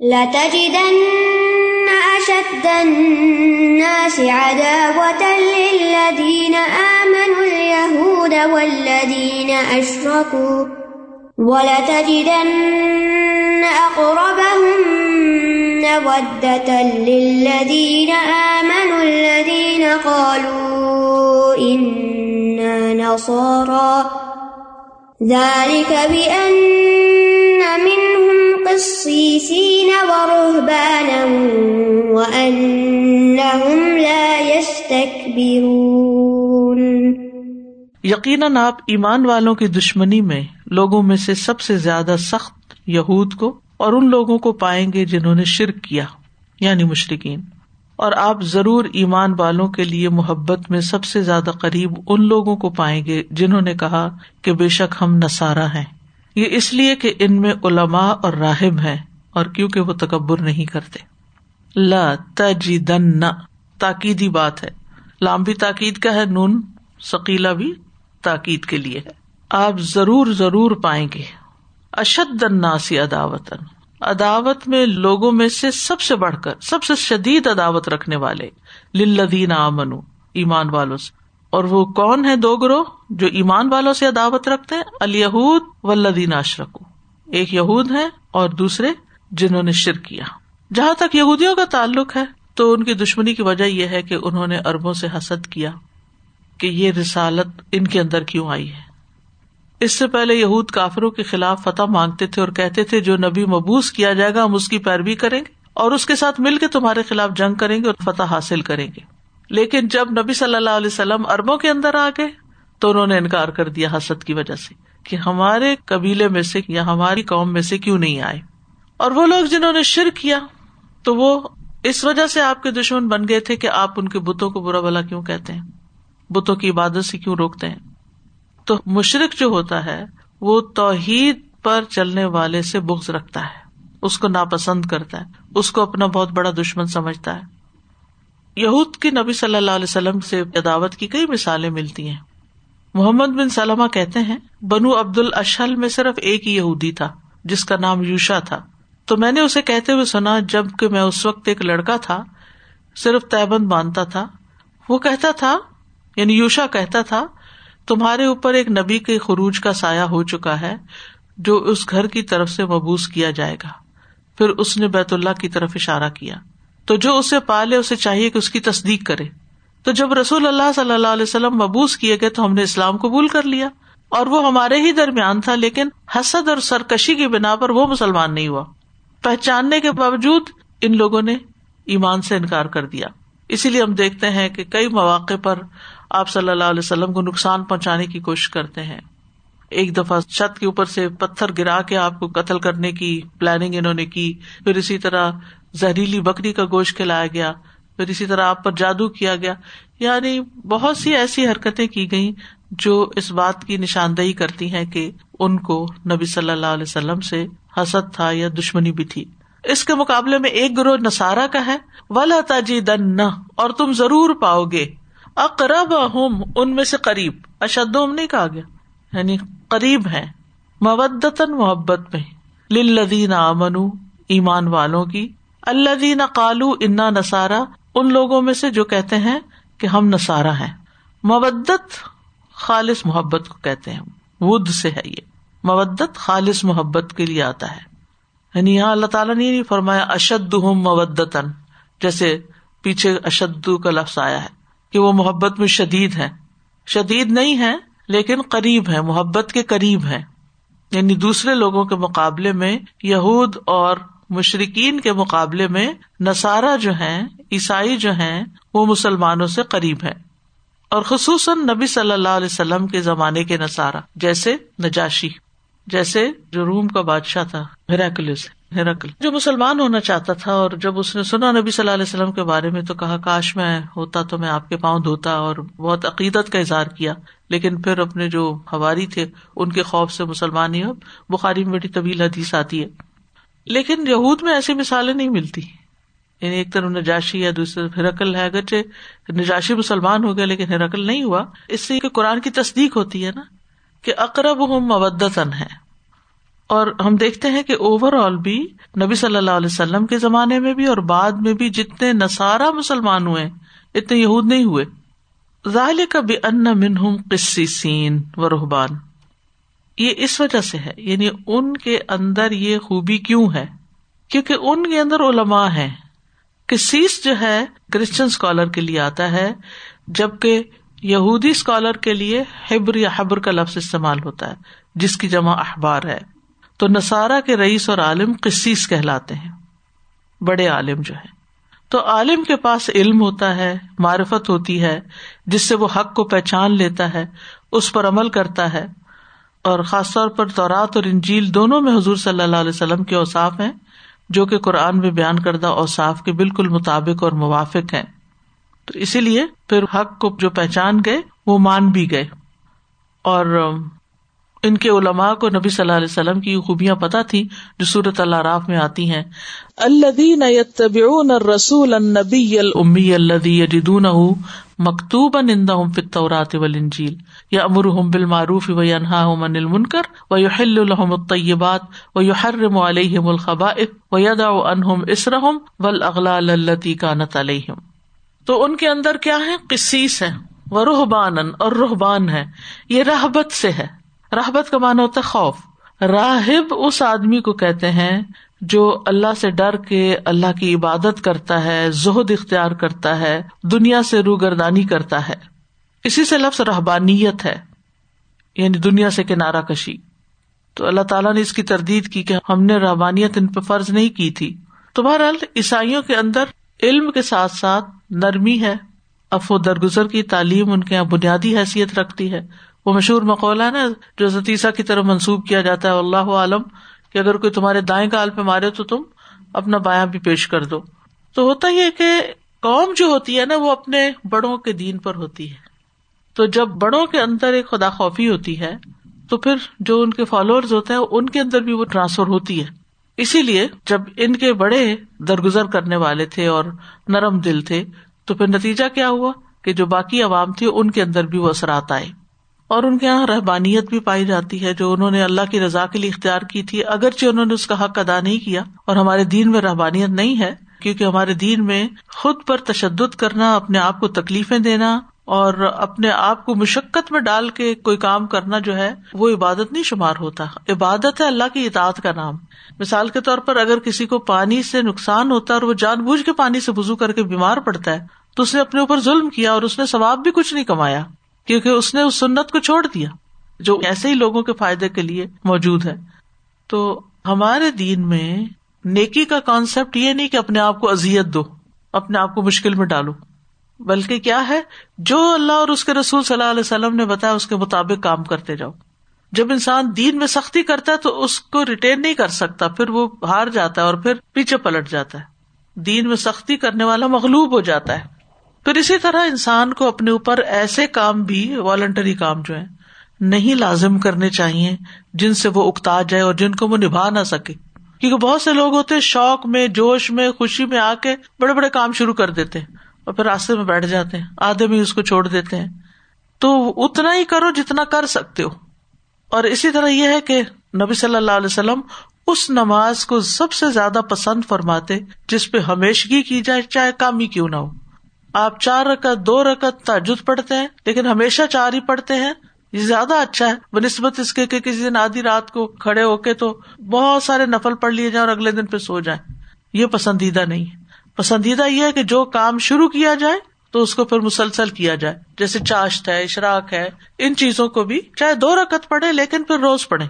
لَتَجِدَنَّ أَشَدَّ النَّاسِ عَدَاوَةً لِلَّذِينَ آمَنُوا الْيَهُودَ وَالَّذِينَ أَشْرَكُوا وَلَتَجِدَنَّ أَقْرَبَهُم مَّوَدَّةً قِسِّيسِينَ وَرُهْبَانًا وَأَنَّهُمْ لَا يَسْتَكْبِرُونَ. یقیناً آپ ایمان والوں کی دشمنی میں لوگوں میں سے سب سے زیادہ سخت یہود کو اور ان لوگوں کو پائیں گے جنہوں نے شرک کیا یعنی مشرقین اور آپ ضرور ایمان والوں کے لیے محبت میں سب سے زیادہ قریب ان لوگوں کو پائیں گے جنہوں نے کہا کہ بے شک ہم نسارا ہیں۔ یہ اس لیے کہ ان میں علماء اور راہب ہیں اور کیونکہ وہ تکبر نہیں کرتے۔ لا تجدن تاکیدی بات ہے۔ لامبی تاکید کا ہے، نون سکیلا بھی تاکید کے لیے ہے۔ آپ ضرور ضرور پائیں گے۔ اشد الناسی اداوتن عداوت میں لوگوں میں سے سب سے بڑھ کر، سب سے شدید عداوت رکھنے والے۔ لدین امن ایمان والوں سے۔ اور وہ کون ہے دو گروہ جو ایمان والوں سے عداوت رکھتے ہیں؟ الہود و لدین اشرک ایک یہود ہے اور دوسرے جنہوں نے شر کیا۔ جہاں تک یہودیوں کا تعلق ہے، تو ان کی دشمنی کی وجہ یہ ہے کہ انہوں نے اربوں سے حسد کیا کہ یہ رسالت ان کے اندر کیوں آئی ہے۔ اس سے پہلے یہود کافروں کے خلاف فتح مانگتے تھے اور کہتے تھے، جو نبی مبوس کیا جائے گا، ہم اس کی پیروی کریں گے اور اس کے ساتھ مل کے تمہارے خلاف جنگ کریں گے اور فتح حاصل کریں گے۔ لیکن جب نبی صلی اللہ علیہ وسلم اربوں کے اندر آ گئے تو انہوں نے انکار کر دیا حسد کی وجہ سے کہ ہمارے قبیلے میں سے یا ہماری قوم میں سے کیوں نہیں آئے۔ اور وہ لوگ جنہوں نے شر کیا تو وہ اس وجہ سے آپ کے دشمن بن گئے تھے کہ آپ ان کے بتوں کو برا بلا کیوں کہتے ہیں؟ بتوں کی عبادت سے کیوں روکتے ہیں؟ تو مشرق جو ہوتا ہے، وہ توحید پر چلنے والے سے بغض رکھتا ہے۔ اس کو ناپسند کرتا ہے۔ اس کو اپنا بہت بڑا دشمن سمجھتا ہے۔ یہود کی نبی صلی اللہ علیہ وسلم سے عداوت کی کئی مثالیں ملتی ہیں۔ محمد بن سلمہ کہتے ہیں، بنو عبد الشل میں صرف ایک ہی یہودی تھا، جس کا نام یوشا تھا۔ تو میں نے اسے کہتے ہوئے سنا، جبکہ میں اس وقت ایک لڑکا تھا، صرف تیبند باندھتا تھا۔ وہ کہتا تھا یعنی یوشا کہتا تھا، تمہارے اوپر ایک نبی کے خروج کا سایہ ہو چکا ہے، جو اس گھر کی طرف سے مبوس کیا جائے گا۔ پھر اس نے بیت اللہ کی طرف اشارہ کیا۔ تو جو اسے پالے، اسے چاہیے کہ اس کی تصدیق کرے۔ تو جب رسول اللہ صلی اللہ علیہ وسلم مبوس کیے گئے تو ہم نے اسلام قبول کر لیا۔ اور وہ ہمارے ہی درمیان تھا، لیکن حسد اور سرکشی کی بنا پر وہ مسلمان نہیں ہوا۔ پہچاننے کے باوجود ان لوگوں نے ایمان سے انکار کر دیا۔ اسی لیے ہم دیکھتے ہیں کہ کئی مواقع پر آپ صلی اللہ علیہ وسلم کو نقصان پہنچانے کی کوشش کرتے ہیں۔ ایک دفعہ چھت کے اوپر سے پتھر گرا کے آپ کو قتل کرنے کی پلاننگ انہوں نے کی، پھر اسی طرح زہریلی بکری کا گوشت کھلایا گیا، پھر اسی طرح آپ پر جادو کیا گیا۔ یعنی بہت سی ایسی حرکتیں کی گئی جو اس بات کی نشاندہی کرتی ہیں کہ ان کو نبی صلی اللہ علیہ وسلم سے حسد تھا یا دشمنی بھی تھی۔ اس کے مقابلے میں ایک گروہ نسارا کا ہے۔ ولا تاجی دن نہ اور تم ضرور پاؤ گے۔ اقرب ہوں ان میں سے قریب اشد نہیں کہا گیا۔ یعنی قریب ہے مبدن محبت میں۔ لدین امن ایمان والوں کی۔ اللہ دین کالو انا نسارا ان لوگوں میں سے جو کہتے ہیں کہ ہم نسارا ہیں۔ مبدت خالص محبت کو کہتے ہیں ود سے ہے یہ۔ مبدت خالص محبت کے لیے آتا ہے۔ یعنی یہاں اللہ تعالیٰ نے نہیں فرمایا اشد ہوں مبدن جیسے پیچھے اشد کا لفظ آیا ہے کہ وہ محبت میں شدید ہے شدید نہیں ہے لیکن قریب ہے محبت کے قریب ہے یعنی دوسرے لوگوں کے مقابلے میں یہود اور مشرقین کے مقابلے میں نسارا جو ہے عیسائی جو ہیں، وہ مسلمانوں سے قریب ہے اور خصوصاً نبی صلی اللہ علیہ وسلم کے زمانے کے نسارا جیسے نجاشی، جیسے جو روم کا بادشاہ تھا سے ہرکل جو مسلمان ہونا چاہتا تھا۔ اور جب اس نے سنا نبی صلی اللہ علیہ وسلم کے بارے میں تو کہا، کاش میں ہوتا تو میں آپ کے پاؤں دھوتا اور بہت عقیدت کا اظہار کیا۔ لیکن پھر اپنے جو ہواری تھے، ان کے خوف سے مسلمان ہی ہو بخاری میں بڑی طویل حدیث آتی ہے۔ لیکن یہود میں ایسی مثالیں نہیں ملتی۔ یعنی ایک طرف نجاشی یا دوسرے ہرکل ہے۔ اگرچہ نجاشی مسلمان ہو گیا لیکن ہرکل نہیں ہوا، اس سے قرآن کی تصدیق ہوتی ہے نا کہ اقرب ہوں مبدن ہے۔ اور ہم دیکھتے ہیں کہ اوور آل بھی نبی صلی اللہ علیہ وسلم کے زمانے میں بھی اور بعد میں بھی جتنے نسارا مسلمان ہوئے، اتنے یہود نہیں ہوئے۔ ظاہر کا ان منہم قصی سین و رحبان یہ اس وجہ سے ہے یعنی ان کے اندر یہ خوبی کیوں ہے؟ کیونکہ ان کے اندر علماء ہے کسیس جو ہے کرسچن اسکالر کے لیے آتا ہے، جبکہ یہودی اسکالر کے لیے ہبر یا حبر کا لفظ استعمال ہوتا ہے، جس کی جمع اخبار ہے۔ تو نسارا کے رئیس اور عالم قصیص کہلاتے ہیں۔ بڑے عالم جو ہے تو عالم کے پاس علم ہوتا ہے، معرفت ہوتی ہے، جس سے وہ حق کو پہچان لیتا ہے، اس پر عمل کرتا ہے۔ اور خاص طور پر تورات اور انجیل دونوں میں حضور صلی اللہ علیہ وسلم کے اوساف ہیں جو کہ قرآن میں بیان کردہ اوساف کے بالکل مطابق اور موافق ہیں۔ تو اسی لیے پھر حق کو جو پہچان گئے وہ مان بھی گئے۔ اور ان کے علماء کو نبی صلی اللہ علیہ وسلم کی خوبیاں پتہ تھی جو سورت اللہ راف میں آتی ہیں۔ الدین رسول النبی المی الدی یجدون مکتوب اندہم فی التورات والانجیل یامرہم بالمعروف و ینہاہم عن المنکر و یحل لهم الطیبات و یحرم علیہم الخبائث و یدع عنہم اسرہم والاغلال التي كانت علیہم۔ تو ان کے اندر کیا ہے؟ قصیص ہے وہ روحبان اور روحبان ہے، یہ رحبت سے ہے۔ رحبت کا مانا ہوتا ہے خوف۔ راہب اس آدمی کو کہتے ہیں جو اللہ سے ڈر کے اللہ کی عبادت کرتا ہے، زہد اختیار کرتا ہے، دنیا سے روگردانی کرتا ہے۔ اسی سے لفظ رحبانیت ہے یعنی دنیا سے کنارا کشی۔ تو اللہ تعالیٰ نے اس کی تردید کی کہ ہم نے رحبانیت ان پہ فرض نہیں کی تھی۔ تو بہرحال عیسائیوں کے اندر علم کے ساتھ ساتھ نرمی ہے۔ افو درگزر کی تعلیم ان کے یہاں بنیادی حیثیت رکھتی ہے۔ وہ مشہور مقولہ نا، جو ستیسا کی طرف منسوب کیا جاتا ہے اللہ عالم کہ اگر کوئی تمہارے دائیں کال پہ مارے تو تم اپنا بایاں بھی پیش کر دو۔ تو ہوتا یہ کہ قوم جو ہوتی ہے نا، وہ اپنے بڑوں کے دین پر ہوتی ہے۔ تو جب بڑوں کے اندر ایک خدا خوفی ہوتی ہے، تو پھر جو ان کے فالوور ہوتے ہیں، ان کے اندر بھی وہ ٹرانسفر ہوتی ہے۔ اسی لیے جب ان کے بڑے درگزر کرنے والے تھے اور نرم دل تھے، تو پھر نتیجہ کیا ہوا کہ جو باقی عوام تھی، ان کے اندر بھی وہ اثرات آئے۔ اور ان کے یہاں رحبانیت بھی پائی جاتی ہے جو انہوں نے اللہ کی رضا کے لیے اختیار کی تھی۔ اگرچہ انہوں نے اس کا حق ادا نہیں کیا اور ہمارے دین میں رحبانیت نہیں ہے، کیونکہ ہمارے دین میں خود پر تشدد کرنا، اپنے آپ کو تکلیفیں دینا اور اپنے آپ کو مشقت میں ڈال کے کوئی کام کرنا جو ہے، وہ عبادت نہیں شمار ہوتا۔ عبادت ہے اللہ کی اطاعت کا نام۔ مثال کے طور پر اگر کسی کو پانی سے نقصان ہوتا ہے اور وہ جان بوجھ کے پانی سے وزو کر کے بیمار پڑتا ہے، تو اس نے اپنے اوپر ظلم کیا اور اس نے ثواب بھی کچھ نہیں کمایا۔ کیونکہ اس نے اس سنت کو چھوڑ دیا، جو ایسے ہی لوگوں کے فائدے کے لیے موجود ہے۔ تو ہمارے دین میں نیکی کا کانسیپٹ یہ نہیں کہ اپنے آپ کو ازیت دو، اپنے آپ کو مشکل میں ڈالو۔ بلکہ کیا ہے، جو اللہ اور اس کے رسول صلی اللہ علیہ وسلم نے بتایا، اس کے مطابق کام کرتے جاؤ۔ جب انسان دین میں سختی کرتا ہے تو اس کو ریٹین نہیں کر سکتا، پھر وہ ہار جاتا ہے اور پھر پیچھے پلٹ جاتا ہے۔ دین میں سختی کرنے والا مغلوب ہو جاتا ہے۔ پھر اسی طرح انسان کو اپنے اوپر ایسے کام بھی والنٹری کام جو ہے نہیں لازم کرنے چاہیے جن سے وہ اکتا جائے اور جن کو وہ نبھا نہ سکے۔ کیونکہ بہت سے لوگ ہوتے شوق میں، جوش میں، خوشی میں آ کے بڑے بڑے کام شروع کر دیتے اور پھر راستے میں بیٹھ جاتے ہیں، آدھے میں اس کو چھوڑ دیتے ہیں۔ تو اتنا ہی کرو جتنا کر سکتے ہو۔ اور اسی طرح یہ ہے کہ نبی صلی اللہ علیہ وسلم اس نماز کو سب سے زیادہ پسند فرماتے، جس پہ ہمیشگی کی جائے، چاہے کام ہی کیوں نہ ہو۔ آپ چار رکت دو رکت تاجد پڑھتے ہیں، لیکن ہمیشہ چار ہی پڑھتے ہیں، یہ زیادہ اچھا ہے۔ بہ نسبت اس کے کسی دن آدھی رات کو کھڑے ہو کے تو بہت سارے نفل پڑھ لیے جائیں اور اگلے دن پہ سو جائیں۔ یہ پسندیدہ نہیں ہے۔ پسندیدہ یہ ہے کہ جو کام شروع کیا جائے تو اس کو پھر مسلسل کیا جائے۔ جیسے چاشت ہے اشراک ہے، ان چیزوں کو بھی چاہے دو رکت پڑھے لیکن پھر روز پڑھے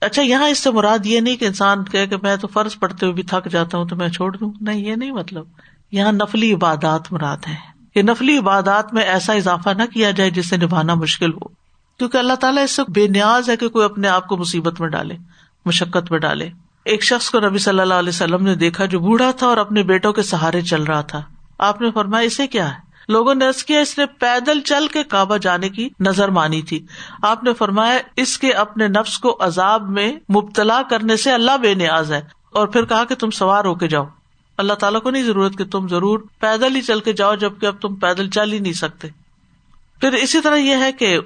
اچھا یہاں اس سے مراد یہ نہیں کہ انسان کہ میں تو فرض پڑھتے ہوئے بھی تھک جاتا ہوں تو میں چھوڑ دوں۔ نہیں، یہ نہیں مطلب۔ یہاں نفلی عبادات مراد ہے کہ نفلی عبادات میں ایسا اضافہ نہ کیا جائے جسے نبھانا مشکل ہو۔ کیونکہ اللہ تعالیٰ اس سے بے نیاز ہے کہ کوئی اپنے آپ کو مصیبت میں ڈالے، مشقت میں ڈالے۔ ایک شخص کو نبی صلی اللہ علیہ وسلم نے دیکھا جو بوڑھا تھا اور اپنے بیٹوں کے سہارے چل رہا تھا۔ آپ نے فرمایا، اسے کیا ہے؟ لوگوں نے کیا، اس نے پیدل چل کے کعبہ جانے کی نظر مانی تھی۔ آپ نے فرمایا، اس کے اپنے نفس کو عذاب میں مبتلا کرنے سے اللہ بے نیاز ہے۔ اور پھر کہا کہ تم سوار ہو کے جاؤ۔ اللہ تعالیٰ کو نہیں ضرورت کہ تم ضرور پیدل ہی چل کے جاؤ، جبکہ اب تم پیدل چل ہی نہیں سکتے۔ پھر اسی طرح یہ ہے کہ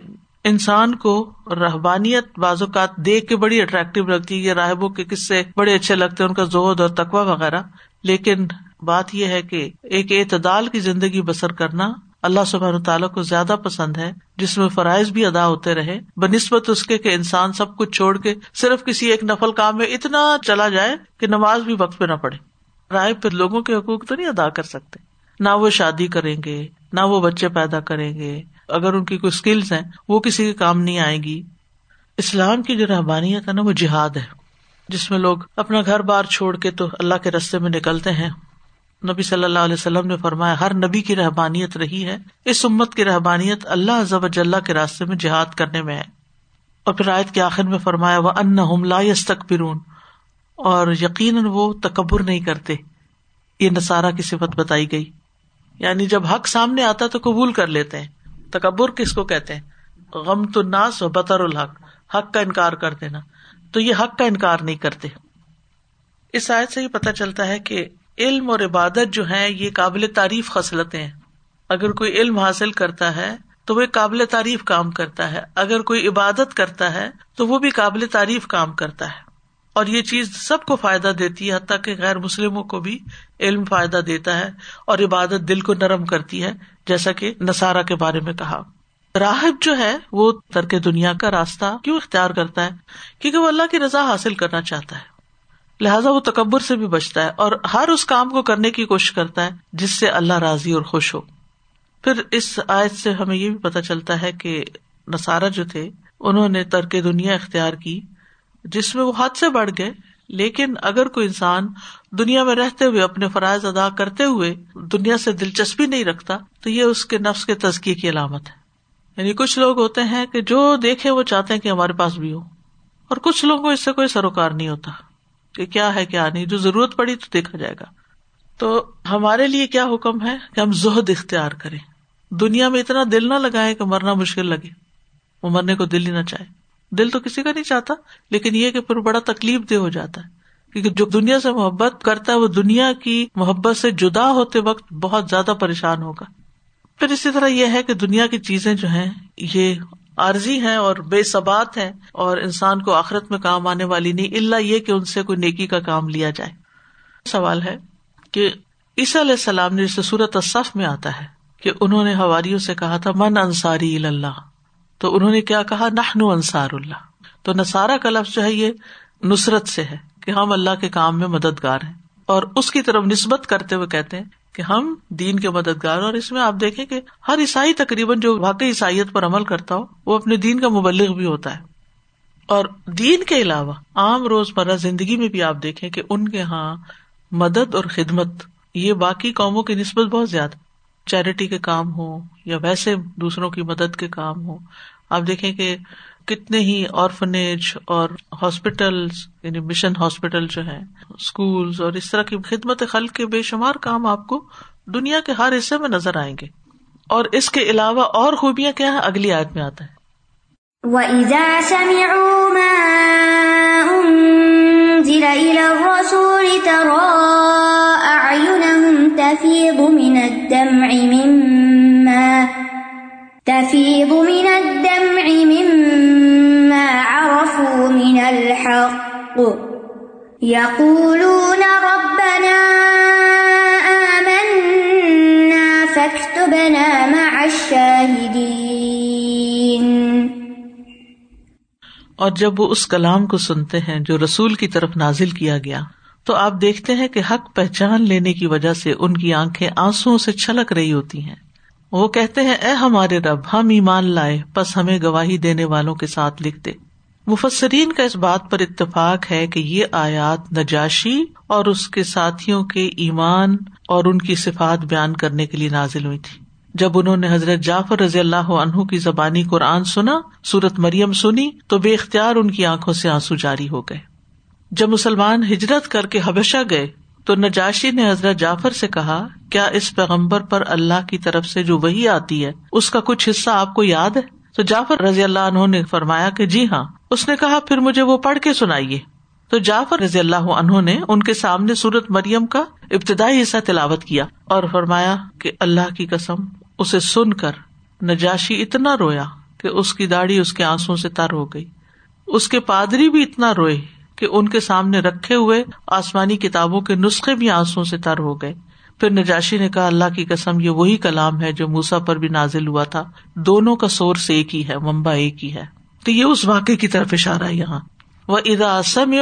انسان کو رحبانیت بعض اوقات دیکھ کے بڑی اٹریکٹو لگتی ہے راہبوں کے قصے بڑے اچھے لگتے ہیں، ان کا زہد اور تقوا وغیرہ۔ لیکن بات یہ ہے کہ ایک اعتدال کی زندگی بسر کرنا اللہ سبحان تعالیٰ کو زیادہ پسند ہے، جس میں فرائض بھی ادا ہوتے رہے۔ بہ نسبت اس کے کہ انسان سب کچھ چھوڑ کے صرف کسی ایک نفل کام میں اتنا چلا جائے کہ نماز بھی وقت پہ نہ پڑے رائے پھر لوگوں کے حقوق تو نہیں ادا کر سکتے۔ نہ وہ شادی کریں گے، نہ وہ بچے پیدا کریں گے۔ اگر ان کی کوئی اسکلس ہیں، وہ کسی کے کام نہیں آئے گی۔ اسلام کی جو رحبانیت ہے نا، وہ جہاد ہے۔ جس میں لوگ اپنا گھر بار چھوڑ کے تو اللہ کے رستے میں نکلتے ہیں۔ نبی صلی اللہ علیہ وسلم نے فرمایا، ہر نبی کی رحبانیت رہی ہے۔ اس امت کی رحبانیت اللہ ضب اللہ کے راستے میں جہاد کرنے میں ہے۔ اور پھر آیت کے آخر میں فرمایا وہ ان لا تک اور یقیناً وہ تکبر نہیں کرتے۔ یہ نسارا کی صفت بتائی گئی۔ یعنی جب حق سامنے آتا تو قبول کر لیتے ہیں۔ تکبر کس کو کہتے ہیں؟ غم تو ناس و بطر الحق۔ حق کا انکار کر دینا۔ تو یہ حق کا انکار نہیں کرتے۔ اس آیت سے یہ پتا چلتا ہے کہ علم اور عبادت جو ہے یہ قابل تعریف خصلتیں ہیں۔ اگر کوئی علم حاصل کرتا ہے تو وہ قابل تعریف کام کرتا ہے۔ اگر کوئی عبادت کرتا ہے تو وہ بھی قابل تعریف کام کرتا ہے۔ اور یہ چیز سب کو فائدہ دیتی ہے، حتیٰ کہ غیر مسلموں کو بھی علم فائدہ دیتا ہے اور عبادت دل کو نرم کرتی ہے، جیسا کہ نسارا کے بارے میں کہا۔ راہب جو ہے، وہ ترک دنیا کا راستہ کیوں اختیار کرتا ہے؟ کیونکہ وہ اللہ کی رضا حاصل کرنا چاہتا ہے۔ لہٰذا وہ تکبر سے بھی بچتا ہے اور ہر اس کام کو کرنے کی کوشش کرتا ہے جس سے اللہ راضی اور خوش ہو۔ پھر اس آیت سے ہمیں یہ بھی پتا چلتا ہے کہ نسارا جو تھے، انہوں نے ترک دنیا اختیار کی۔ جس میں وہ حد سے بڑھ گئے، لیکن اگر کوئی انسان دنیا میں رہتے ہوئے اپنے فرائض ادا کرتے ہوئے دنیا سے دلچسپی نہیں رکھتا، تو یہ اس کے نفس کے تزکیے کی علامت ہے۔ یعنی کچھ لوگ ہوتے ہیں کہ جو دیکھے وہ چاہتے ہیں کہ ہمارے پاس بھی ہو، اور کچھ لوگوں کو اس سے کوئی سروکار نہیں ہوتا کہ کیا ہے، کیا نہیں، جو ضرورت پڑی تو دیکھا جائے گا۔ تو ہمارے لیے کیا حکم ہے؟ کہ ہم زہد اختیار کریں۔ دنیا میں اتنا دل نہ لگائے کہ مرنا مشکل لگے، وہ مرنے کو دل ہی نہ چاہے۔ دل تو کسی کا نہیں چاہتا، لیکن یہ کہ پھر بڑا تکلیف دہ ہو جاتا ہے۔ کیونکہ جو دنیا سے محبت کرتا ہے، وہ دنیا کی محبت سے جدا ہوتے وقت بہت زیادہ پریشان ہوگا۔ پھر اسی طرح یہ ہے کہ دنیا کی چیزیں جو ہیں، یہ عارضی ہیں اور بے ثبات ہے اور انسان کو آخرت میں کام آنے والی نہیں اللہ یہ کہ ان سے کوئی نیکی کا کام لیا جائے۔ سوال ہے کہ عیسیٰ علیہ السلام نے جسے صورت اصف میں آتا ہے کہ انہوں نے ہواریوں سے کہا تھا، من انصاری اللہ؟ تو انہوں نے کیا کہا؟ نہ انصار اللہ۔ تو نسارا کا لفظ جو ہے یہ نصرت سے ہے کہ ہم اللہ کے کام میں مددگار ہیں۔ اور اس کی طرف نسبت کرتے ہوئے کہتے ہیں کہ ہم دین کے مددگار اور اس میں آپ دیکھیں کہ ہر عیسائی تقریباً جو واقعی عیسائیت پر عمل کرتا ہو، وہ اپنے دین کا مبلغ بھی ہوتا ہے۔ اور دین کے علاوہ عام روز مرہ زندگی میں بھی آپ دیکھیں کہ ان کے یہاں مدد اور خدمت، یہ باقی قوموں کی نسبت بہت زیادہ۔ چیریٹی کے کام ہو یا ویسے دوسروں کی مدد کے کام ہو آپ دیکھیں کہ کتنے ہی آرفنیج اور ہاسپٹل یعنی مشن ہاسپٹل جو ہے اسکول اور اس طرح کی خدمت خلق کے بے شمار کام آپ کو دنیا کے ہر حصے میں نظر آئیں گے۔ اور اس کے علاوہ اور خوبیاں کیا ہیں؟ اگلی آیت میں آتا ہے۔ وَإِذَا سَمِعُوا مَا أُنزِلَ إِلَى الرَّسُولِ تَرَى تَفِيضُ مِنَ الدَّمْعِ مِمَّا تفيض من الدمع مما عرفوا من الحق. يقولون ربنا آمنا فاكتبنا مع الشاهدين. اور جب وہ اس کلام کو سنتے ہیں جو رسول کی طرف نازل کیا گیا تو آپ دیکھتے ہیں کہ حق پہچان لینے کی وجہ سے ان کی آنکھیں آنسو سے چھلک رہی ہوتی ہیں۔ وہ کہتے ہیں، اے ہمارے رب، ہم ایمان لائے بس ہمیں گواہی دینے والوں کے ساتھ لکھتے۔ مفسرین کا اس بات پر اتفاق ہے کہ یہ آیات نجاشی اور اس کے ساتھیوں کے ایمان اور ان کی صفات بیان کرنے کے لیے نازل ہوئی تھی۔ جب انہوں نے حضرت جعفر رضی اللہ عنہ کی زبانی قرآن سنا، سورت مریم سنی، تو بے اختیار ان کی آنکھوں سے آنسو جاری ہو گئے۔ جب مسلمان ہجرت کر کے حبشہ گئے تو نجاشی نے حضرت جعفر سے کہا، کیا اس پیغمبر پر اللہ کی طرف سے جو وہی آتی ہے، اس کا کچھ حصہ آپ کو یاد ہے؟ تو جعفر رضی اللہ عنہ نے فرمایا کہ جی ہاں۔ اس نے کہا، پھر مجھے وہ پڑھ کے سنائیے۔ تو جعفر رضی اللہ عنہ نے ان کے سامنے سورت مریم کا ابتدائی حصہ تلاوت کیا اور فرمایا کہ اللہ کی قسم، اسے سن کر نجاشی اتنا رویا کہ اس کی داڑھی اس کے آنسو سے تر ہو گئی۔ اس کے پادری بھی اتنا روئے۔ کہ ان کے سامنے رکھے ہوئے آسمانی کتابوں کے نسخے بھی آنسو سے تر ہو گئے۔ پھر نجاشی نے کہا، اللہ کی قسم، یہ وہی کلام ہے جو موسا پر بھی نازل ہوا تھا۔ دونوں کا سورس ایک ہی ہے ممبا ایک ہی ہے۔ تو یہ اس واقعے کی طرف اشارہ ہے یہاں۔ وہ ادا سم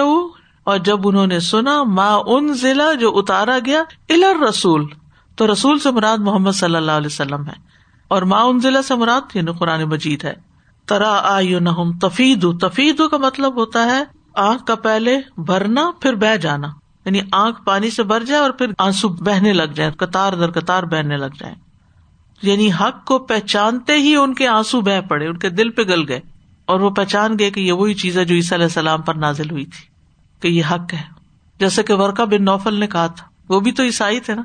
اور جب انہوں نے سنا ماں ان ضلع جو اتارا گیا الر رسول تو رسول سے مراد محمد صلی اللہ علیہ وسلم ہے۔ اور ماں ان ضلع سے مراد یعنی قرآن مجید ہے۔ ترا آئی نہ تفید تفید کا مطلب ہوتا ہے آنکھ کا پہلے بھرنا پھر بہ جانا۔ یعنی آنکھ پانی سے بھر جائے اور پھر آنسو بہنے لگ جائے قطار در قطار بہنے لگ جائے یعنی حق کو پہچانتے ہی ان کے آنسو بہ پڑے ان کے دل پہ گل گئے۔ اور وہ پہچان گئے کہ یہ وہی چیز ہے جو عیسیٰ علیہ السلام پر نازل ہوئی تھی کہ یہ حق ہے۔ جیسے کہ ورکا بن نوفل نے کہا تھا وہ بھی تو عیسائی تھے نا؟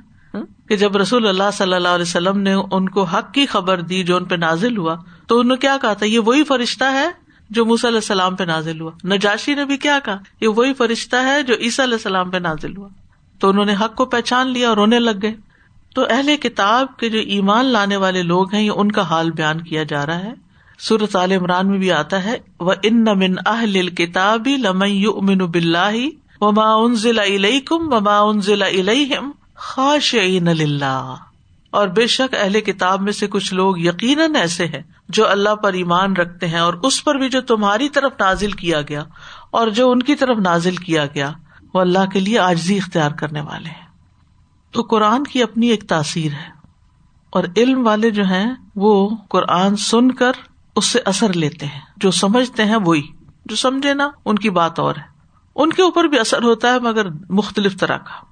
کہ جب رسول اللہ صلی اللہ علیہ وسلم نے ان کو حق کی خبر دی جو ان پہ نازل ہوا تو انہوں نے کیا کہا تھا؟ یہ وہی فرشتہ ہے جو موسی علیہ السلام پہ نازل ہوا۔ نجاشی نے بھی کیا کہا؟ یہ وہی فرشتہ ہے جو عیسیٰ علیہ السلام پہ نازل ہوا۔ تو انہوں نے حق کو پہچان لیا اور رونے لگ گئے۔ تو اہل کتاب کے جو ایمان لانے والے لوگ ہیں، یہ ان کا حال بیان کیا جا رہا ہے۔ سورت عال عمران میں بھی آتا ہے وہ ان من اہل کتاب امن بلّہ و ما ان ضلع کم و ما ان ضلع خاش اور بے شک اہل کتاب میں سے کچھ لوگ یقیناً ایسے ہیں جو اللہ پر ایمان رکھتے ہیں اور اس پر بھی جو تمہاری طرف نازل کیا گیا اور جو ان کی طرف نازل کیا گیا، وہ اللہ کے لیے آجزی اختیار کرنے والے ہیں۔ تو قرآن کی اپنی ایک تاثیر ہے اور علم والے جو ہیں، وہ قرآن سن کر اس سے اثر لیتے ہیں۔ جو سمجھتے ہیں، وہی۔ جو سمجھے نا، ان کی بات اور ہے۔ ان کے اوپر بھی اثر ہوتا ہے، مگر مختلف طرح کا۔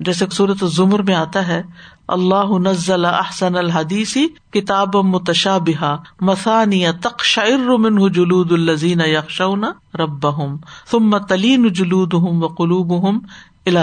جیسے صورت زمر میں آتا ہے، اللہ نزل احسن الحدیثی کتاب متشا بحا مسانی تقشر جلود الزین یکشون رب ثم تلین جلود ہوں و قلوب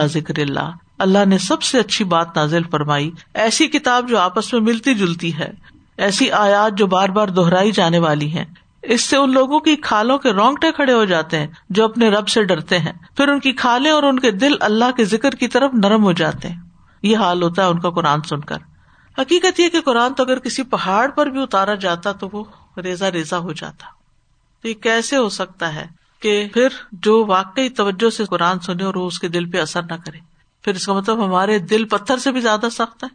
ذکر اللہ۔ اللہ نے سب سے اچھی بات نازل فرمائی، ایسی کتاب جو آپس میں ملتی جلتی ہے، ایسی آیات جو بار بار دہرائی جانے والی ہیں۔ اس سے ان لوگوں کی کھالوں کے رونگٹے کھڑے ہو جاتے ہیں جو اپنے رب سے ڈرتے ہیں۔ پھر ان کی کھالیں اور ان کے دل اللہ کے ذکر کی طرف نرم ہو جاتے ہیں۔ یہ حال ہوتا ہے ان کا قرآن سن کر۔ حقیقت یہ کہ قرآن تو اگر کسی پہاڑ پر بھی اتارا جاتا تو وہ ریزا ریزا ہو جاتا۔ تو یہ کیسے ہو سکتا ہے کہ پھر جو واقعی توجہ سے قرآن سنے اور وہ اس کے دل پہ اثر نہ کرے؟ پھر اس کا مطلب ہمارے دل پتھر سے بھی زیادہ سخت ہے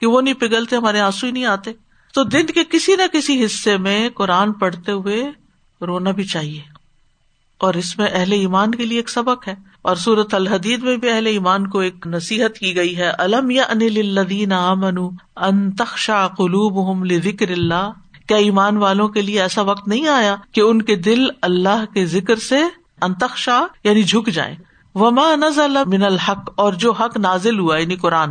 کہ وہ نہیں پگھلتے، ہمارے آنسو ہی نہیں آتے۔ تو دن کے کسی نہ کسی حصے میں قرآن پڑھتے ہوئے رونا بھی چاہیے۔ اور اس میں اہل ایمان کے لیے ایک سبق ہے۔ اور سورت الحدید میں بھی اہل ایمان کو ایک نصیحت کی گئی ہے۔ الم یا انل امن انتخشا قلوب ذکر اللہ؟ کیا ایمان والوں کے لیے ایسا وقت نہیں آیا کہ ان کے دل اللہ کے ذکر سے انتخشا یعنی جھک جائے وما نزل من الحق، اور جو حق نازل ہوا یعنی قرآن۔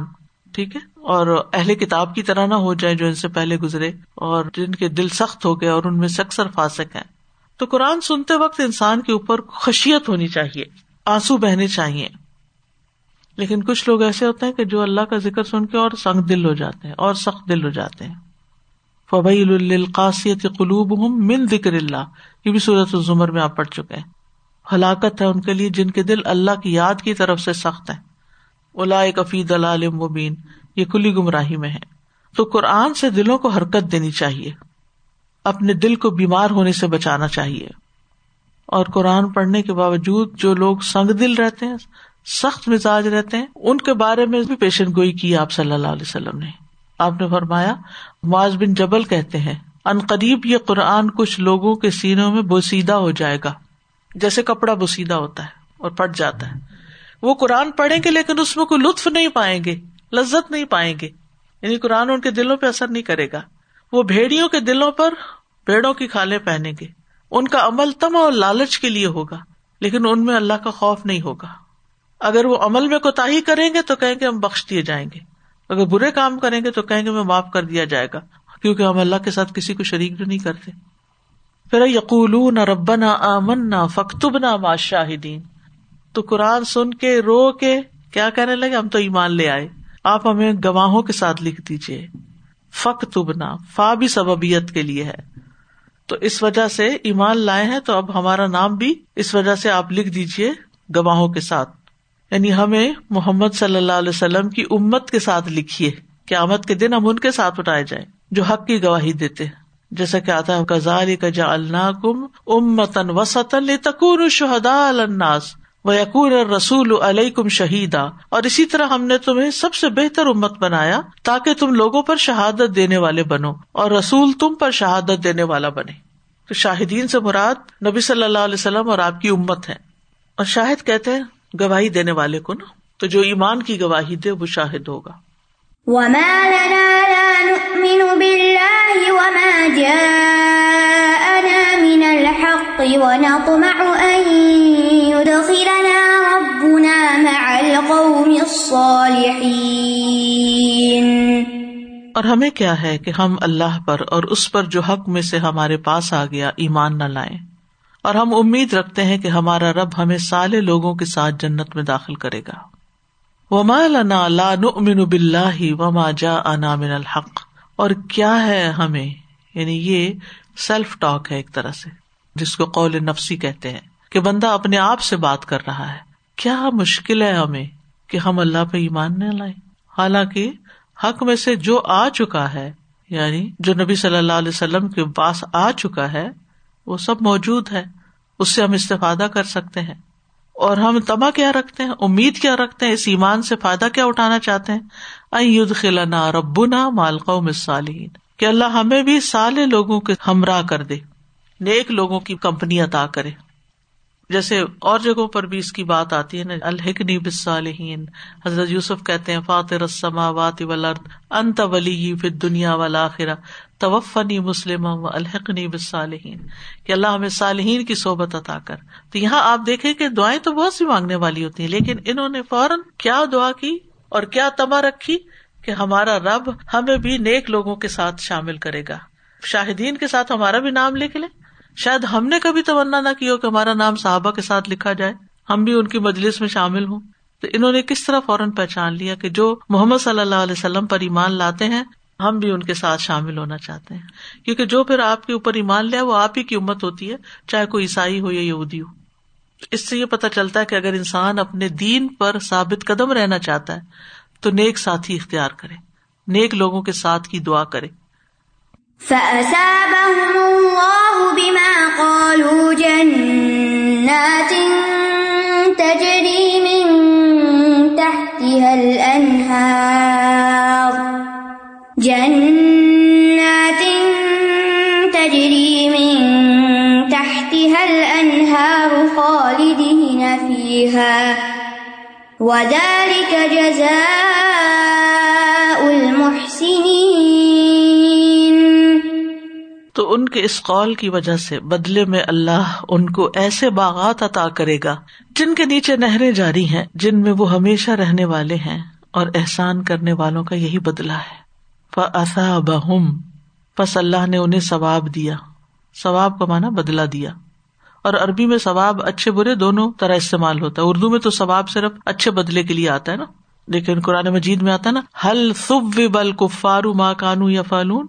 ٹھیک ہے؟ اور اہل کتاب کی طرح نہ ہو جائے جو ان سے پہلے گزرے اور جن کے دل سخت ہو گئے اور ان میں سے اکثر فاسک ہیں۔ تو قرآن سنتے وقت انسان کے اوپر خشیت ہونی چاہیے، آنسو بہنے چاہیے۔ لیکن کچھ لوگ ایسے ہوتے ہیں کہ جو اللہ کا ذکر سن کے اور سنگ دل ہو جاتے ہیں، اور سخت دل ہو جاتے ہیں۔ فبیل القاصیت قلوب ہوں من ذکر اللہ یہ بھی صورت الزمر میں آپ پڑھ چکے ہیں۔ ہلاکت ہے ان کے لیے جن کے دل اللہ کی یاد کی طرف سے سخت ہے الا کفی دلال مبین، یہ کلی گمراہی میں ہے۔ تو قرآن سے دلوں کو حرکت دینی چاہیے۔ اپنے دل کو بیمار ہونے سے بچانا چاہیے۔ اور قرآن پڑھنے کے باوجود جو لوگ سنگ دل رہتے ہیں، سخت مزاج رہتے ہیں، ان کے بارے میں بھی پیشن گوئی کی آپ صلی اللہ علیہ وسلم نے۔ آپ نے فرمایا، معاذ بن جبل کہتے ہیں، ان قریب یہ قرآن کچھ لوگوں کے سینوں میں بوسیدہ ہو جائے گا۔ جیسے کپڑا بوسیدہ ہوتا ہے اور پٹ جاتا ہے۔ وہ قرآن پڑھیں گے لیکن اس میں کوئی لطف نہیں پائیں گے، لذت نہیں پائیں گے۔ یعنی قرآن ان کے دلوں پہ اثر نہیں کرے گا۔ وہ بھیڑیوں کے دلوں پر پیڑوں کی کھالیں پہنیں گے۔ ان کا عمل تم اور لالچ کے لیے ہوگا، لیکن ان میں اللہ کا خوف نہیں ہوگا۔ اگر وہ عمل میں کوتا کریں گے تو کہیں گے ہم بخش دیے جائیں گے۔ اگر برے کام کریں گے تو کہیں گے میں معاف کر دیا جائے گا، کیونکہ ہم اللہ کے ساتھ کسی کو شریک بھی نہیں کرتے۔ پھر یقول نہ رب نہ آمن نہ فختب نہ بادشاہدین تو قرآن سن کے رو کے کیا کہنے لگے؟ ہم تو ایمان لے آئے۔ آپ ہمیں گواہوں کے ساتھ لکھ دیجیے فخ تبنا، فا بھی سببیت کے لیے ہے۔ تو اس وجہ سے ایمان لائے ہیں تو اب ہمارا نام بھی اس وجہ سے آپ لکھ دیجیے گواہوں کے ساتھ۔ یعنی ہمیں محمد صلی اللہ علیہ وسلم کی امت کے ساتھ لکھیے۔ قیامت کے دن ہم ان کے ساتھ اٹھائے جائیں جو حق کی گواہی دیتے جیسا کہ آتا ہے کزال کا جا اللہ کم امتن وسطن تکور شہدا الناس یقور رسول علیہ کم شہیدا اور اسی طرح ہم نے تمہیں سب سے بہتر امت بنایا تاکہ تم لوگوں پر شہادت دینے والے بنو اور رسول تم پر شہادت دینے والا بنے۔ تو شاہدین سے مراد نبی صلی اللہ علیہ وسلم اور آپ کی امت ہے۔ اور شاہد کہتے ہیں، گواہی دینے والے کو نا۔ تو جو ایمان کی گواہی دے، وہ شاہد ہوگا۔ وما لنا لا نؤمن بالله وما جاءنا من الحق ونطمع أن يدخلنا الصالحين اور ہمیں کیا ہے کہ ہم اللہ پر اور اس پر جو حق میں سے ہمارے پاس آ گیا ایمان نہ لائیں۔ اور ہم امید رکھتے ہیں کہ ہمارا رب ہمیں سالے لوگوں کے ساتھ جنت میں داخل کرے گا۔ وما لنا لا نؤمن باللہ وما جاءنا من الحق۔ اور کیا ہے ہمیں؟ یعنی یہ سیلف ٹاک ہے ایک طرح سے، جس کو قول نفسی کہتے ہیں کہ بندہ اپنے آپ سے بات کر رہا ہے۔ کیا مشکل ہے ہمیں؟ کہ ہم اللہ پہ ایمان نہ لائیں۔ حالانکہ حق میں سے جو آ چکا ہے یعنی جو نبی صلی اللہ علیہ وسلم کے پاس آ چکا ہے، وہ سب موجود ہے۔ اس سے ہم استفادہ کر سکتے ہیں۔ اور ہم تما کیا رکھتے ہیں؟ امید کیا رکھتے ہیں؟ اس ایمان سے فائدہ کیا اٹھانا چاہتے ہیں؟ خلنا ربنا مالکا مسالین کہ اللہ ہمیں بھی سالے لوگوں کے ہمراہ کر دے، نیک لوگوں کی کمپنی عطا کرے۔ جیسے اور جگہوں پر بھی اس کی بات آتی ہے نا الحکنی بسالحین حضرت یوسف کہتے ہیں فاتر رسما وات انت ولی پھر دنیا والا خرا توفنی مسلم الحقنی بسالحین کہ اللہ ہمیں صالحین کی صحبت عطا کر۔ تو یہاں آپ دیکھیں کہ دعائیں تو بہت سی مانگنے والی ہوتی ہیں، لیکن انہوں نے فوراً کیا دعا کی اور کیا تما رکھی کہ ہمارا رب ہمیں بھی نیک لوگوں کے ساتھ شامل کرے گا۔ شاہدین کے ساتھ ہمارا بھی نام لکھ لیں۔ شاید ہم نے کبھی تمنا نہ کی ہو کہ ہمارا نام صحابہ کے ساتھ لکھا جائے۔ ہم بھی ان کی مجلس میں شامل ہوں۔ تو انہوں نے کس طرح فوراً پہچان لیا کہ جو محمد صلی اللہ علیہ وسلم پر ایمان لاتے ہیں، ہم بھی ان کے ساتھ شامل ہونا چاہتے ہیں۔ کیونکہ جو پھر آپ کے اوپر ایمان لیا وہ آپ ہی کی امت ہوتی ہے، چاہے کوئی عیسائی ہو یا یہودی ہو۔ اس سے یہ پتا چلتا ہے کہ اگر انسان اپنے دین پر ثابت قدم رہنا چاہتا ہے، تو نیک ساتھی اختیار کرے، نیک لوگوں کے ساتھ کی دعا کرے۔ فأثابهم الله بما قالوا جنات تجري من تحتها الأنهار جنات تجري من تحتها الأنهار خالدين فيها وذلك جزاء المحسنين تو ان کے اس قول کی وجہ سے بدلے میں اللہ ان کو ایسے باغات عطا کرے گا جن کے نیچے نہریں جاری ہیں، جن میں وہ ہمیشہ رہنے والے ہیں، اور احسان کرنے والوں کا یہی بدلا ہے۔ فسا بہم پس اللہ نے انہیں ثواب دیا۔ ثواب کا مانا بدلا دیا۔ اور عربی میں ثواب اچھے برے دونوں طرح استعمال ہوتا ہے۔ اردو میں تو ثواب صرف اچھے بدلے کے لیے آتا ہے نا۔ لیکن قرآن مجید میں آتا ہے نا ہل سب بل کفارو ماں کانو یا فالون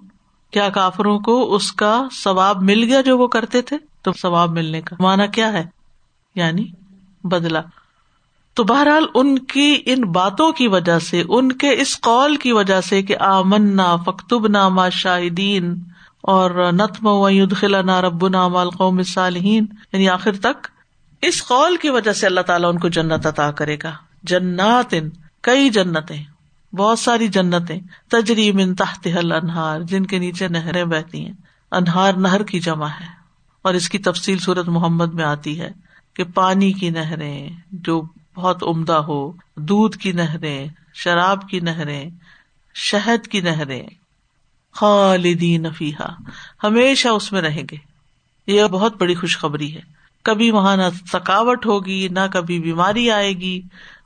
کیا کافروں کو اس کا ثواب مل گیا جو وہ کرتے تھے؟ تو ثواب ملنے کا مانا کیا ہے؟ یعنی بدلا تو بہرحال ان کی ان باتوں کی وجہ سے، ان کے اس قول کی وجہ سے کہ آمنا فختب نامہ شاہدین اور نتم وعید خلا رب نام قوم صالحین یعنی آخر تک اس قول کی وجہ سے اللہ تعالیٰ ان کو جنت عطا کرے گا۔ جنات کئی جنتیں۔ بہت ساری جنتیں تجریم ان تحت حل انہار جن کے نیچے نہریں بہتی ہیں۔ انہار نہر کی جمع ہے۔ اور اس کی تفصیل صورت محمد میں آتی ہے کہ پانی کی نہریں جو بہت عمدہ ہو، دودھ کی نہریں، شراب کی نہریں، شہد کی نہریں، خالدین فیحا ہمیشہ اس میں رہیں گے۔ یہ بہت بڑی خوشخبری ہے۔ کبھی وہاں نہ تھکاوٹ ہوگی، نہ کبھی بیماری آئے گی،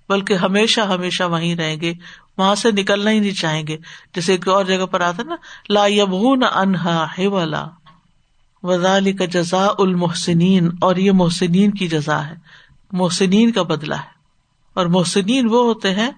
بلکہ ہمیشہ ہمیشہ وہیں رہیں گے۔ وہاں سے نکلنا ہی نہیں چاہیں گے۔ جیسے ایک اور جگہ پر آتا نا، لا یبغون انہا حولا۔ وزال کا جزا المحسنین۔ اور یہ محسنین کی جزا ہے۔ محسنین کا بدلا ہے۔ اور محسنین وہ ہوتے ہیں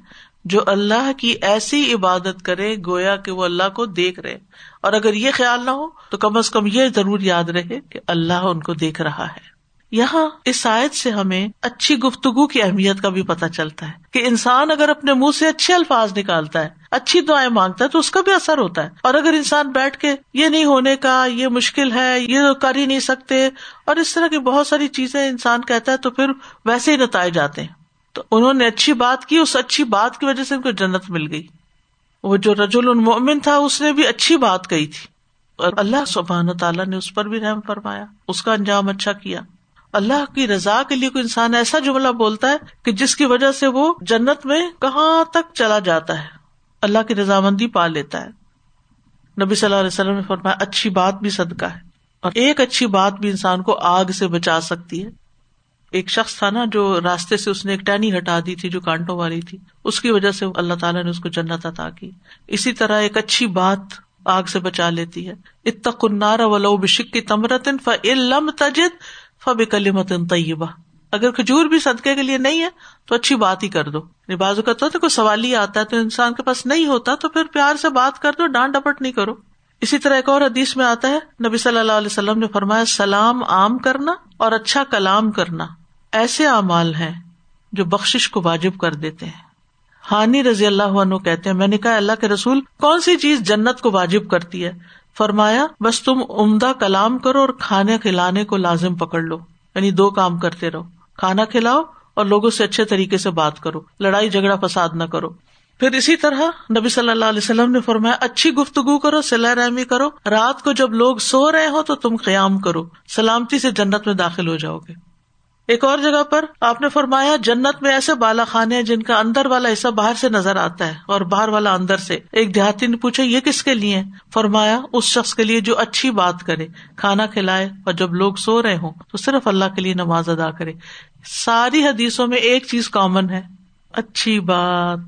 جو اللہ کی ایسی عبادت کرے، گویا کہ وہ اللہ کو دیکھ رہے۔ اور اگر یہ خیال نہ ہو، تو کم از کم یہ ضرور یاد رہے کہ اللہ ان کو دیکھ رہا ہے۔ یہاں اس آیت سے ہمیں اچھی گفتگو کی اہمیت کا بھی پتہ چلتا ہے کہ انسان اگر اپنے منہ سے اچھے الفاظ نکالتا ہے، اچھی دعائیں مانگتا ہے، تو اس کا بھی اثر ہوتا ہے۔ اور اگر انسان بیٹھ کے یہ نہیں ہونے کا، یہ مشکل ہے، یہ کر ہی نہیں سکتے، اور اس طرح کی بہت ساری چیزیں انسان کہتا ہے، تو پھر ویسے ہی نتائے جاتے ہیں۔ تو انہوں نے اچھی بات کی، اس اچھی بات کی وجہ سے ان کو جنت مل گئی۔ وہ جو رجول المؤمن تھا، اس نے بھی اچھی بات کہی تھی۔ اور اللہ سبحان تعالیٰ نے اس پر بھی رحم فرمایا، اس کا انجام اچھا کیا۔ اللہ کی رضا کے لیے کوئی انسان ایسا جملہ بولتا ہے کہ جس کی وجہ سے وہ جنت میں کہاں تک چلا جاتا ہے۔ اللہ کی رضامندی پا لیتا ہے۔ نبی صلی اللہ علیہ وسلم نے فرمایا، اچھی بات بھی صدقہ ہے۔ اور ایک اچھی بات بھی انسان کو آگ سے بچا سکتی ہے۔ ایک شخص تھا نا جو راستے سے اس نے ایک ٹہنی ہٹا دی تھی جو کانٹوں والی تھی۔ اس کی وجہ سے اللہ تعالیٰ نے اس کو جنت عطا کی۔ اسی طرح ایک اچھی بات آگ سے بچا لیتی ہے۔ اتنا ولو بشک کی تمرتن فلم تجد فبکلی متن طیبہ۔ اگر کھجور بھی صدقے کے لیے نہیں ہے، تو اچھی بات ہی کر دو۔ یعنی بازو کا تو کوئی سوال ہی آتا ہے تو انسان کے پاس نہیں ہوتا، تو پھر پیار سے بات کر دو، ڈانٹ ڈپٹ نہیں کرو۔ اسی طرح ایک اور حدیث میں آتا ہے، نبی صلی اللہ علیہ وسلم نے فرمایا، سلام عام کرنا اور اچھا کلام کرنا ایسے اعمال ہیں جو بخش کو واجب کر دیتے ہیں۔ ہانی رضی اللہ عنہ کہتے ہیں، میں نے کہا، اللہ کے رسول، کون سی چیز جنت کو واجب کرتی ہے؟ فرمایا، بس تم عمدہ کلام کرو اور کھانے کھلانے کو لازم پکڑ لو۔ یعنی دو کام کرتے رہو۔ کھانا کھلاؤ اور لوگوں سے اچھے طریقے سے بات کرو۔ لڑائی، جھگڑا، فساد نہ کرو۔ پھر اسی طرح نبی صلی اللہ علیہ وسلم نے فرمایا، اچھی گفتگو کرو سلا رحمی کرو۔ رات کو جب لوگ سو رہے ہو تو تم قیام کرو۔ سلامتی سے جنت میں داخل ہو جاؤ گے۔ ایک اور جگہ پر آپ نے فرمایا، جنت میں ایسے بالا خانے جن کا اندر والا حصہ باہر سے نظر آتا ہے اور باہر والا اندر سے۔ ایک دیہاتی نے پوچھا، یہ کس کے لیے؟ فرمایا، اس شخص کے لیے جو اچھی بات کرے، کھانا کھلائے اور جب لوگ سو رہے ہوں تو صرف اللہ کے لیے نماز ادا کرے۔ ساری حدیثوں میں ایک چیز کامن ہے، اچھی بات۔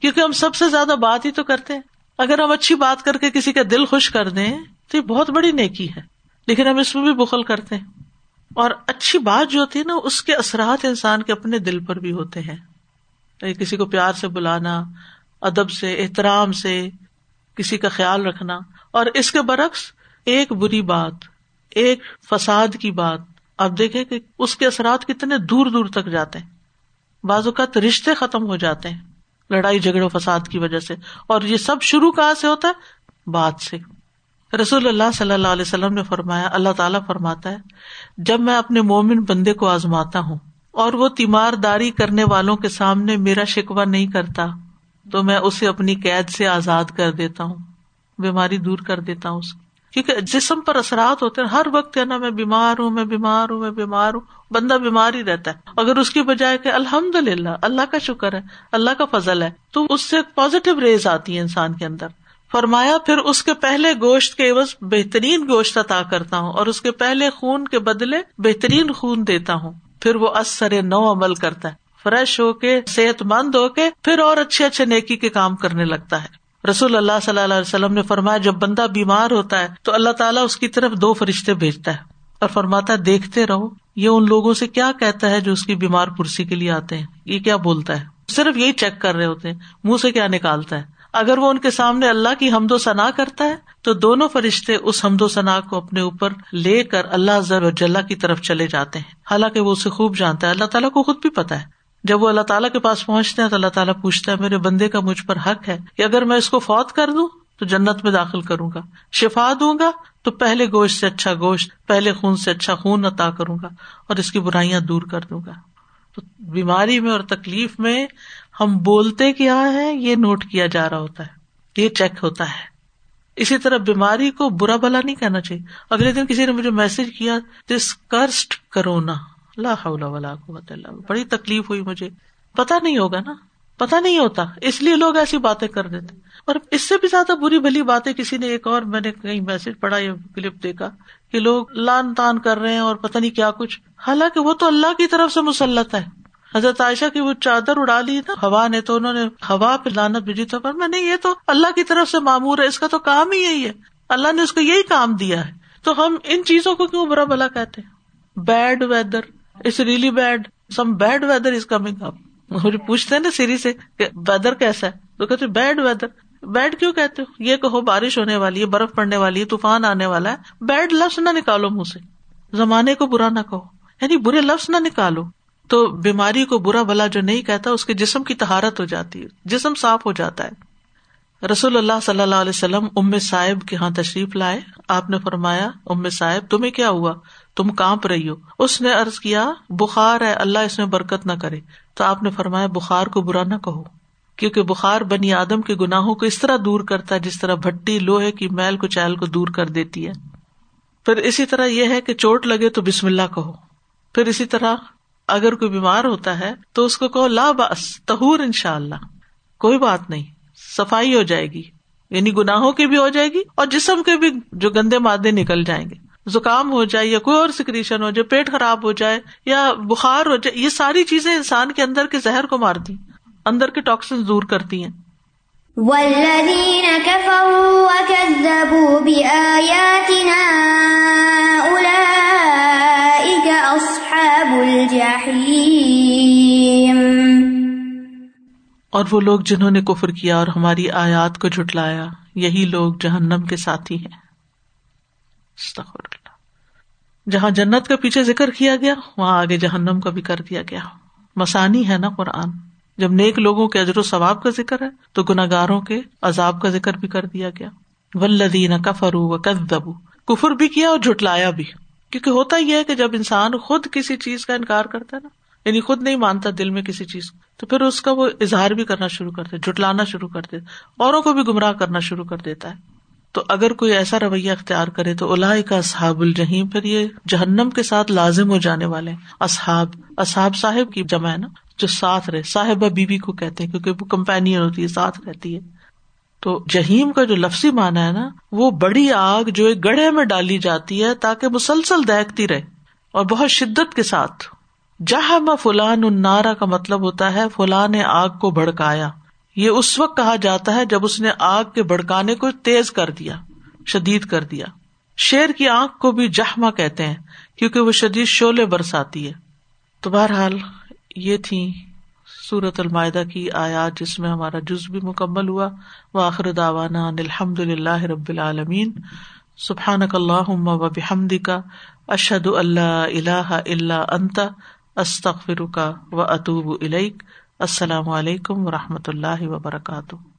کیونکہ ہم سب سے زیادہ بات ہی تو کرتے ہیں۔ اگر ہم اچھی بات کر کے کسی کا دل خوش کر دیں، تو یہ بہت بڑی نیکی ہے۔ لیکن ہم اس میں بھی بخل کرتے ہیں۔ اور اچھی بات جو ہوتی ہے نا، اس کے اثرات انسان کے اپنے دل پر بھی ہوتے ہیں۔ کسی کو پیار سے بلانا، ادب سے، احترام سے، کسی کا خیال رکھنا۔ اور اس کے برعکس، ایک بری بات، ایک فساد کی بات، آپ دیکھیں کہ اس کے اثرات کتنے دور دور تک جاتے ہیں۔ بعض اوقات رشتے ختم ہو جاتے ہیں، لڑائی، جھگڑے فساد کی وجہ سے۔ اور یہ سب شروع کہاں سے ہوتا ہے؟ بات سے۔ رسول اللہ صلی اللہ علیہ وسلم نے فرمایا، اللہ تعالیٰ فرماتا ہے، جب میں اپنے مومن بندے کو آزماتا ہوں اور وہ تیمار داری کرنے والوں کے سامنے میرا شکوا نہیں کرتا، تو میں اسے اپنی قید سے آزاد کر دیتا ہوں، بیماری دور کر دیتا ہوں اس کی۔ کیونکہ جسم پر اثرات ہوتے ہیں، ہر وقت ہے نا، میں بیمار ہوں، میں بیمار ہوں، میں بیمار ہوں، بندہ بیمار ہی رہتا ہے۔ اگر اس کی بجائے کہ الحمد للہ اللہ کا شکر ہے، اللہ کا فضل ہے، تو اس سے پازیٹیو ریز آتی ہے انسان کے اندر۔ فرمایا، پھر اس کے پہلے گوشت کے عوض بہترین گوشت عطا کرتا ہوں اور اس کے پہلے خون کے بدلے بہترین خون دیتا ہوں۔ پھر وہ اثر نو عمل کرتا ہے۔ فریش ہو کے صحت مند ہو کے، پھر اور اچھے اچھے نیکی کے کام کرنے لگتا ہے۔ رسول اللہ صلی اللہ علیہ وسلم نے فرمایا، جب بندہ بیمار ہوتا ہے تو اللہ تعالیٰ اس کی طرف دو فرشتے بھیجتا ہے اور فرماتا ہے، دیکھتے رہو، یہ ان لوگوں سے کیا کہتا ہے جو اس کی بیمار پرسی کے لیے آتے ہیں؟ یہ کیا بولتا ہے؟ صرف یہی چیک کر رہے ہوتے ہیں، منہ سے کیا نکالتا ہے؟ اگر وہ ان کے سامنے اللہ کی حمد و ثنا کرتا ہے، تو دونوں فرشتے اس حمد و ثنا کو اپنے اوپر لے کر اللہ ضر کی طرف چلے جاتے ہیں۔ حالانکہ وہ اسے خوب جانتا ہے۔ اللہ تعالیٰ کو خود بھی پتا ہے۔ جب وہ اللہ تعالیٰ کے پاس پہنچتے ہیں تو اللہ تعالیٰ پوچھتا ہے، میرے بندے کا مجھ پر حق ہے کہ اگر میں اس کو فوت کر دوں تو جنت میں داخل کروں گا، شفا دوں گا تو پہلے گوشت سے اچھا گوشت، پہلے خون سے اچھا خون عطا کروں گا اور اس کی برائیاں دور کر دوں گا۔ تو بیماری میں اور تکلیف میں ہم بولتے کیا ہے یہ نوٹ کیا جا رہا ہوتا ہے۔ یہ چیک ہوتا ہے۔ اسی طرح بیماری کو برا بلا نہیں کہنا چاہیے۔ اگلے دن کسی نے مجھے میسج کیا دس کرسٹ کرونا اللہ اللہ بڑی تکلیف ہوئی مجھے۔ پتا نہیں ہوگا نا؟ پتا نہیں ہوتا۔ اس لیے لوگ ایسی باتیں کر دیتے۔ اور اس سے بھی زیادہ بری بلی باتیں کسی نے ایک اور میں نے کہیں میسج پڑھا یا کلپ دیکھا کہ لوگ لان تان کر رہے ہیں اور پتہ نہیں کیا کچھ۔ حالانکہ وہ تو اللہ کی طرف سے مسلط ہے۔ حضرت عائشہ کی وہ چادر اڑا لی نا، ہوا نے تو انہوں نے ہوا پہ لانت بھیجی تو پر میں نہیں، یہ تو اللہ کی طرف سے معمور ہے، اس کا تو کام ہی یہی ہے۔ اللہ نے اس کو یہی کام دیا ہے۔ تو ہم ان چیزوں کو کیوں برا بلا کہتے ہیں؟ Bad weather, it's really bad, some bad weather is coming up. مجھے پوچھتے نا سیری سے ویدر کیسا ہے؟ تو کہتے بیڈ ویدر۔ بیڈ کیوں کہتے ہو؟ یہ کہو، بارش ہونے والی ہے، برف پڑنے والی ہے، طوفان آنے والا ہے۔ بیڈ لفظ نہ نکالو منہ سے۔ زمانے کو برا نہ کہو۔ یعنی برے لفظ نہ نکالو۔ تو بیماری کو برا بلا جو نہیں کہتا، اس کے جسم کی تہارت ہو جاتی ہے، جسم صاف ہو جاتا ہے۔ رسول اللہ صلی اللہ علیہ وسلم ام صاحب کے یہاں تشریف لائے۔ آپ نے فرمایا، ام صاحب، تمہیں کیا ہوا؟ تم کانپ رہی ہو۔ اس نے ارض کیا، بخار ہے، اللہ اس میں برکت نہ کرے۔ تو آپ نے فرمایا، بخار کو برا نہ کہو۔ کیونکہ بخار بنی آدم کے گناہوں کو اس طرح دور کرتا ہے، جس طرح بھٹی، لوہے کی میل کو چیل کو دور کر دیتی ہے۔ پھر اسی طرح یہ ہے کہ چوٹ لگے تو بسم اللہ کہو۔ پھر اسی طرح اگر کوئی بیمار ہوتا ہے تو اس کو کہو، لا بس تہور ان شاء اللہ کوئی بات نہیں، صفائی ہو جائے گی۔ یعنی گناہوں کی بھی ہو جائے گی اور جسم کے بھی جو گندے مادے نکل جائیں گے۔ زکام ہو جائے یا کوئی اور سکریشن ہو جائے پیٹ خراب ہو جائے یا بخار ہو جائے، یہ ساری چیزیں انسان کے اندر کے زہر کو مارتی، اندر کے ٹاکسن دور کرتی ہیں۔ اور وہ لوگ جنہوں نے کفر کیا اور ہماری آیات کو جھٹلایا، یہی لوگ جہنم کے ساتھی ہیں۔ جہاں جنت کا پیچھے ذکر کیا گیا، وہاں آگے جہنم کا بھی کر دیا گیا۔ مسانی ہے نا قرآن؟ جب نیک لوگوں کے اجر و ثواب کا ذکر ہے، تو گناگاروں کے عذاب کا ذکر بھی کر دیا گیا۔ ولدین کفرو و کدبو کفر بھی کیا اور جھٹلایا بھی۔ کیونکہ ہوتا یہ ہے کہ جب انسان خود کسی چیز کا انکار کرتا ہے نا یعنی خود نہیں مانتا دل میں کسی چیز کو، تو پھر اس کا وہ اظہار بھی کرنا شروع کرتے جٹلانا شروع کر دیتا اوروں کو بھی گمراہ کرنا شروع کر دیتا ہے۔ تو اگر کوئی ایسا رویہ اختیار کرے تو اللہ کا اصحاب الجہیم پھر یہ جہنم کے ساتھ لازم ہو جانے والے اصحاب اصحاب صاحب کی جمع ہے نا، جو ساتھ رہے، صاحبہ بیوی کو کہتے ہیں، کیونکہ وہ کمپینئن ہوتی ہے، ساتھ رہتی ہے۔ تو جہیم کا جو لفظی مانا ہے نا، وہ بڑی آگ جو ایک گڑھے میں ڈالی جاتی ہے تاکہ مسلسل دیکھتی رہے اور بہت شدت کے ساتھ۔ جہاں میں فلان النارا کا مطلب ہوتا ہے فلاں نے آگ کو بھڑکایا۔ یہ اس وقت کہا جاتا ہے جب اس نے آگ کے بھڑکانے کو تیز کر دیا، شدید کر دیا۔ شیر کی آنکھ کو بھی جہما کہتے ہیں، کیونکہ وہ شدید شولے برساتی ہے۔ تو بہرحال یہ تھی سورت المائدہ کی آیات جس میں ہمارا جز بھی مکمل ہوا۔ و آخر داوانا الحمد للہ رب العالمین۔ سبحان اللہ و بحمد کا اشد اللہ اللہ اللہ انتا استخر کا و اطوب السلام علیکم و رحمۃ اللہ وبرکاتہ۔